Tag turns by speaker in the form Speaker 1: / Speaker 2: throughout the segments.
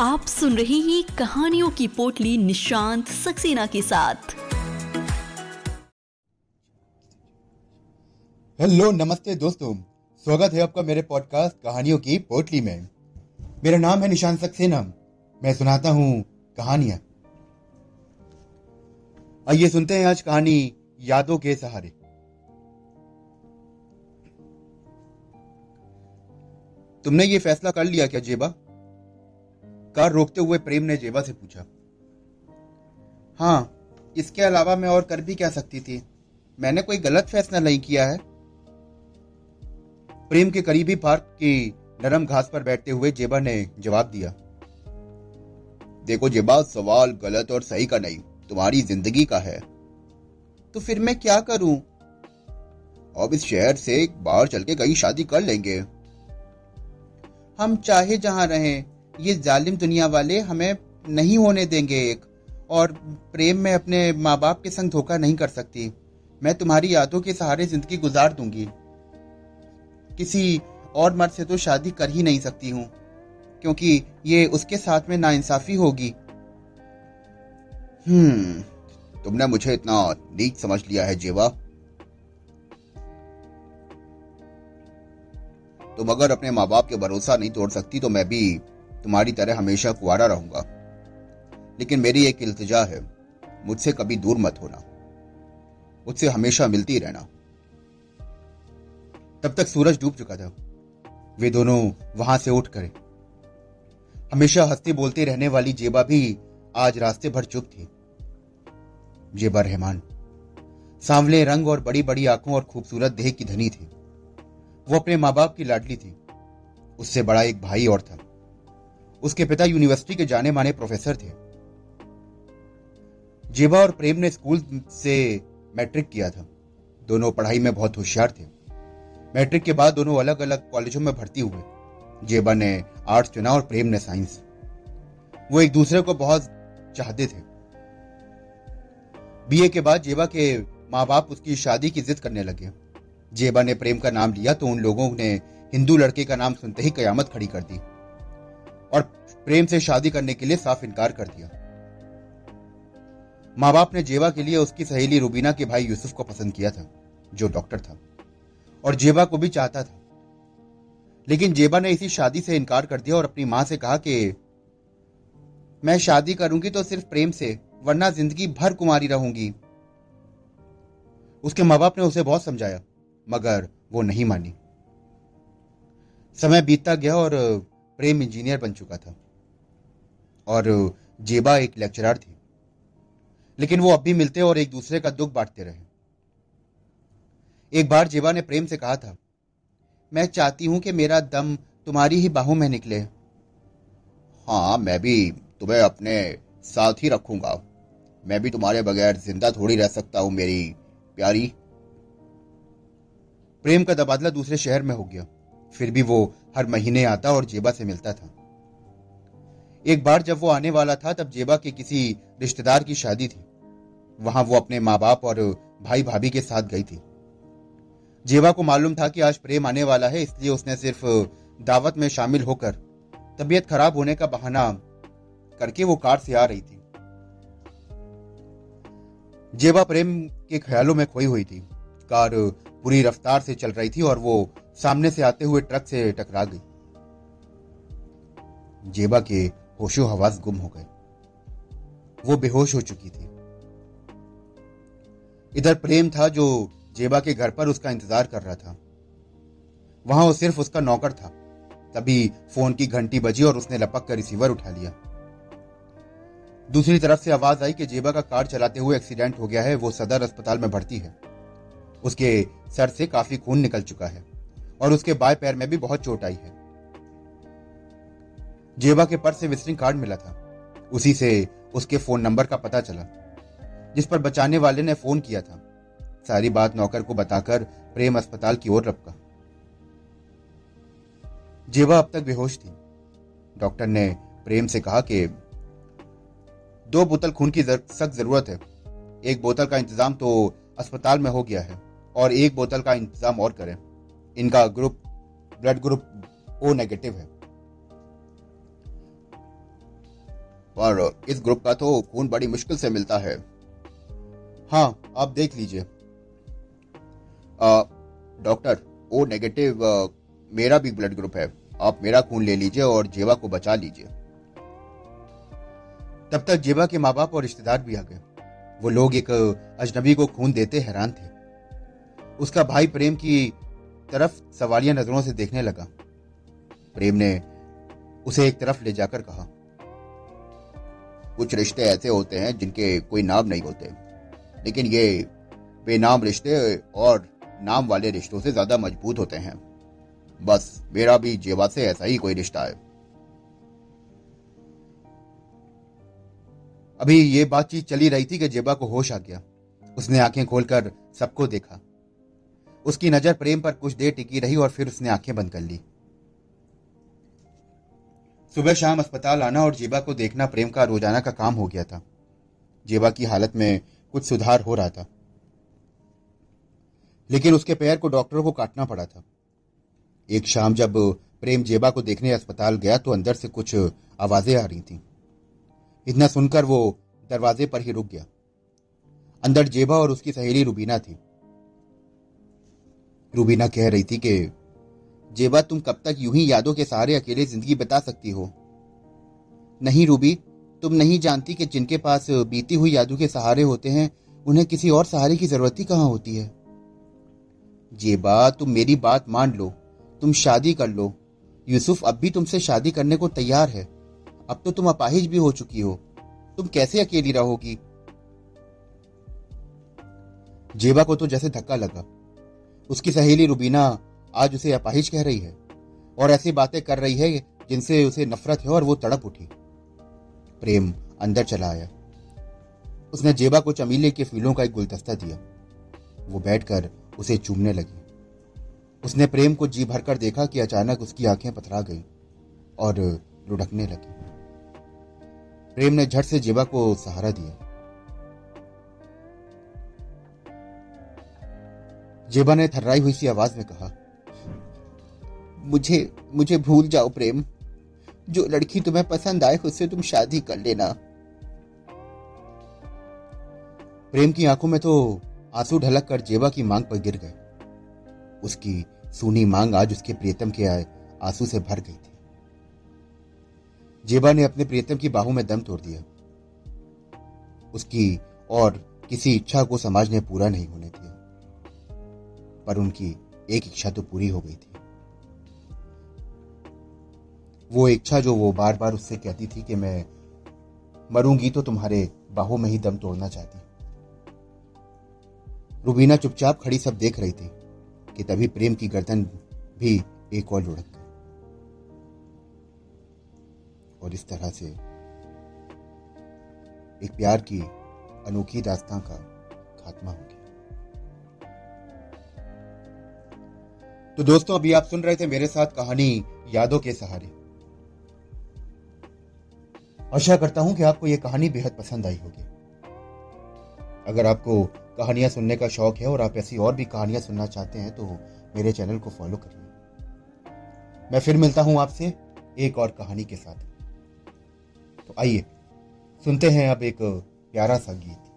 Speaker 1: आप सुन रहे हैं कहानियों की पोटली निशांत सक्सेना के साथ।
Speaker 2: हेलो, नमस्ते दोस्तों। स्वागत है आपका मेरे पॉडकास्ट कहानियों की पोटली में। मेरा नाम है निशांत सक्सेना। मैं सुनाता हूँ कहानियाँ। आइए सुनते हैं आज कहानी यादों के सहारे। तुमने ये फैसला कर लिया क्या, जेबा? कार रोकते हुए प्रेम ने जेबा से पूछा हाँ इसके अलावा मैं और कर भी क्या सकती थी? मैंने कोई गलत फैसला नहीं किया है. प्रेम के करीबी पार्क की नरम घास पर बैठते हुए जेबा ने जवाब दिया, देखो जेबा, सवाल गलत और सही का नहीं, तुम्हारी ज़िंदगी का है। तो फिर मैं क्या करूँ? अब इस शहर से बाहर चल के कहीं शादी कर लेंगे। हम चाहे जहाँ रहें ये जालिम दुनिया वाले हमें नहीं होने देंगे एक। और प्रेम में अपने माँ बाप के संग धोखा नहीं कर सकती। मैं तुम्हारी यादों के सहारे ज़िंदगी गुजार दूँगी। किसी और मर्द से तो शादी कर ही नहीं सकती हूँ, क्योंकि ये उसके साथ में नाइंसाफी होगी। हम्म तुमने मुझे इतना नीच समझ लिया है, जेवा। तुम अगर अपने माँ बाप के भरोसा नहीं तोड़ सकती तो मैं भी तुम्हारी तरह हमेशा कुआरा रहूँगा। लेकिन मेरी एक इल्तजा है, मुझसे कभी दूर मत होना। मुझसे हमेशा मिलती रहना। तब तक सूरज डूब चुका था। वे दोनों वहाँ से उठ करे। हमेशा हंसती बोलती रहने वाली जेबा भी आज रास्ते भर चुप थी। जेबा रहमान, सांवले रंग और बड़ी बड़ी आँखों और खूबसूरत देह की धनी थी। वो अपने माँ बाप की लाडली थी। उससे बड़ा एक भाई और था। उसके पिता यूनिवर्सिटी के जाने माने प्रोफेसर थे। जेबा और प्रेम ने स्कूल से मैट्रिक किया था। दोनों पढ़ाई में बहुत होशियार थे। मैट्रिक के बाद दोनों अलग अलग कॉलेजों में भर्ती हुए। जेबा ने आर्ट्स चुना और प्रेम ने साइंस वो एक दूसरे को बहुत चाहते थे। बीए के बाद जेबा के माँ बाप उसकी शादी की जिद करने लगे। जेबा ने प्रेम का नाम लिया तो उन लोगों ने हिंदू लड़के का नाम सुनते ही कयामत खड़ी कर दी। और प्रेम से शादी करने के लिए साफ़ इनकार कर दिया। माँ बाप ने जेबा के लिए उसकी सहेली रुबीना के भाई यूसुफ को पसंद किया था, जो डॉक्टर था, और जेबा को भी चाहता था। लेकिन जेबा ने इसी शादी से इनकार कर दिया और अपनी माँ से कहा कि, मैं शादी करूँगी तो सिर्फ़ प्रेम से, वरना ज़िंदगी भर कुमारी रहूँगी। उसके माँ बाप ने उसे बहुत समझाया, मगर वो नहीं मानी। समय बीतता गया और प्रेम इंजीनियर बन चुका था। और जेबा एक लेक्चरर थी। लेकिन वो अब भी मिलते और एक दूसरे का दुख बांटते रहे। एक बार जेबा ने प्रेम से कहा था, मैं चाहती हूँ कि मेरा दम तुम्हारी ही बाहों में निकले। हाँ मैं भी तुम्हें अपने साथ ही रखूँगा। मैं भी तुम्हारे बगैर ज़िंदा थोड़ी रह सकता हूँ, मेरी प्यारी। प्रेम का तबादला दूसरे शहर में हो गया। फिर भी वो हर महीने आता और जेबा से मिलता था। एक बार जब वो आने वाला था, तब जेबा के किसी रिश्तेदार की शादी थी। वहाँ वो अपने माँ बाप और भाई भाभी के साथ गई थी। जेबा को मालूम था कि आज प्रेम आने वाला है, इसलिए उसने सिर्फ़ दावत में शामिल होकर तबीयत खराब होने का बहाना करके वो कार से आ रही थी। जेबा प्रेम के ख्यालों में खोई हुई थी। कार पूरी रफ्तार से चल रही थी और वो सामने से आते हुए ट्रक से टकरा गई। जेबा के होशो हवास गुम हो गए। वो बेहोश हो चुकी थी। इधर प्रेम था जो जेबा के घर पर उसका इंतज़ार कर रहा था। वहाँ वो सिर्फ़ उसका नौकर था। तभी फ़ोन की घंटी बजी और उसने लपक कर रिसीवर उठा लिया। दूसरी तरफ़ से आवाज़ आई कि जेबा का कार चलाते हुए एक्सीडेंट हो गया है, वो सदर अस्पताल में भर्ती है। उसके सर से काफ़ी खून निकल चुका है। और उसके बाएँ पैर में भी बहुत चोट आई है। जेबा के पर्स से विजिटिंग कार्ड मिला था। उसी से उसके फ़ोन नंबर का पता चला, जिस पर बचाने वाले ने फ़ोन किया था। सारी बात नौकर को बताकर प्रेम अस्पताल की ओर रपका। जेबा अब तक बेहोश थी। डॉक्टर ने प्रेम से कहा कि, दो बोतल खून की सख्त ज़रूरत है। एक बोतल का इंतज़ाम तो अस्पताल में हो गया है और एक बोतल का इंतज़ाम और करें। इनका group, blood group O negative है। पर इस ग्रुप का तो खून बड़ी मुश्किल से मिलता है। हाँ आप देख लीजिए। डॉक्टर, ओ नेगेटिव मेरा भी ब्लड ग्रुप है। आप मेरा खून ले लीजिए और जेवा को बचा लीजिए। तब तक जेवा के माँ बाप और रिश्तेदार भी आ गए। वो लोग एक अजनबी को खून देते हैरान थे। उसका भाई प्रेम की तरफ़ सवालिया नज़रों से देखने लगा। प्रेम ने उसे एक तरफ़ ले जाकर कहा, कुछ रिश्ते ऐसे होते हैं जिनके कोई नाम नहीं होते, लेकिन ये बेनाम रिश्ते और नाम वाले रिश्तों से ज़्यादा मज़बूत होते हैं। बस मेरा भी जेवा से ऐसा ही कोई रिश्ता है। अभी ये बातचीत चली रही थी कि जेबा को होश आ गया। उसने आँखें खोलकर सबको देखा। उसकी नज़र प्रेम पर कुछ देर टिकी रही और फिर उसने आँखें बंद कर ली। सुबह शाम अस्पताल आना और जेबा को देखना प्रेम का रोज़ाना का काम हो गया था। जेबा की हालत में कुछ सुधार हो रहा था। लेकिन उसके पैर को डॉक्टरों को काटना पड़ा था। एक शाम जब प्रेम जेबा को देखने अस्पताल गया तो अंदर से कुछ आवाज़ें आ रही थीं। इतना सुनकर वो दरवाजे पर ही रुक गया। अंदर जेबा और उसकी सहेली रूबीना थी। रूबीना कह रही थी कि, जेबा, तुम कब तक यूँ ही यादों के सहारे अकेले ज़िंदगी बता सकती हो? नहीं रूबी, तुम नहीं जानती कि जिनके पास बीती हुई यादों के सहारे होते हैं, उन्हें किसी और सहारे की ज़रूरत ही कहाँ होती है? जेबा, तुम मेरी बात मान लो, तुम शादी कर लो। यूसुफ, अब भी तुमसे शादी करने को तैयार है। अब तो तुम अपाहिज भी हो चुकी हो। तुम कैसे अकेली रहोगी? जेबा को तो जैसे धक्का लगा। उसकी सहेली रुबीना आज उसे अपाहिज कह रही है और ऐसी बातें कर रही है जिनसे उसे नफरत है और वो तड़प उठी। प्रेम अंदर चला आया। उसने जेबा को चमीले के फूलों का एक गुलदस्ता दिया। वो बैठकर उसे चूमने लगी। उसने प्रेम को जी भरकर देखा कि अचानक उसकी आँखें पथरा गई और लुढ़कने लगी। प्रेम ने झट से जेबा को सहारा दिया। जेबा ने थर्राई हुई सी आवाज़ में कहा, मुझे मुझे भूल जाओ प्रेम। जो लड़की तुम्हें पसंद आए, उससे तुम शादी कर लेना। प्रेम की आँखों में तो आँसू ढलक कर जेबा की मांग पर गिर गए। उसकी सूनी मांग आज उसके प्रियतम के आए, आँसू से भर गई थी। जेबा ने अपने प्रियतम की बाहू में दम तोड़ दिया। उसकी और किसी इच्छा को समाज ने पूरा नहीं होने दिया। पर उनकी एक इच्छा तो पूरी हो गई थी। वो इच्छा जो वो बार बार उससे कहती थी कि मैं मरूँगी तो तुम्हारे बाहों में ही दम तोड़ना चाहती। रुबीना चुपचाप खड़ी सब देख रही थी कि तभी प्रेम की गर्दन भी एक और लुढ़क गई। और इस तरह से एक प्यार की अनोखी दास्तां का खात्मा हो गया। तो दोस्तों, अभी आप सुन रहे थे मेरे साथ कहानी यादों के सहारे। आशा करता हूँ कि आपको यह कहानी बेहद पसंद आई होगी। अगर आपको कहानियाँ सुनने का शौक है और आप ऐसी और भी कहानियाँ सुनना चाहते हैं तो मेरे चैनल को फॉलो करिए। मैं फिर मिलता हूँ आपसे एक और कहानी के साथ। तो आइए, सुनते हैं अब एक प्यारा सा गीत।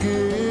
Speaker 3: give.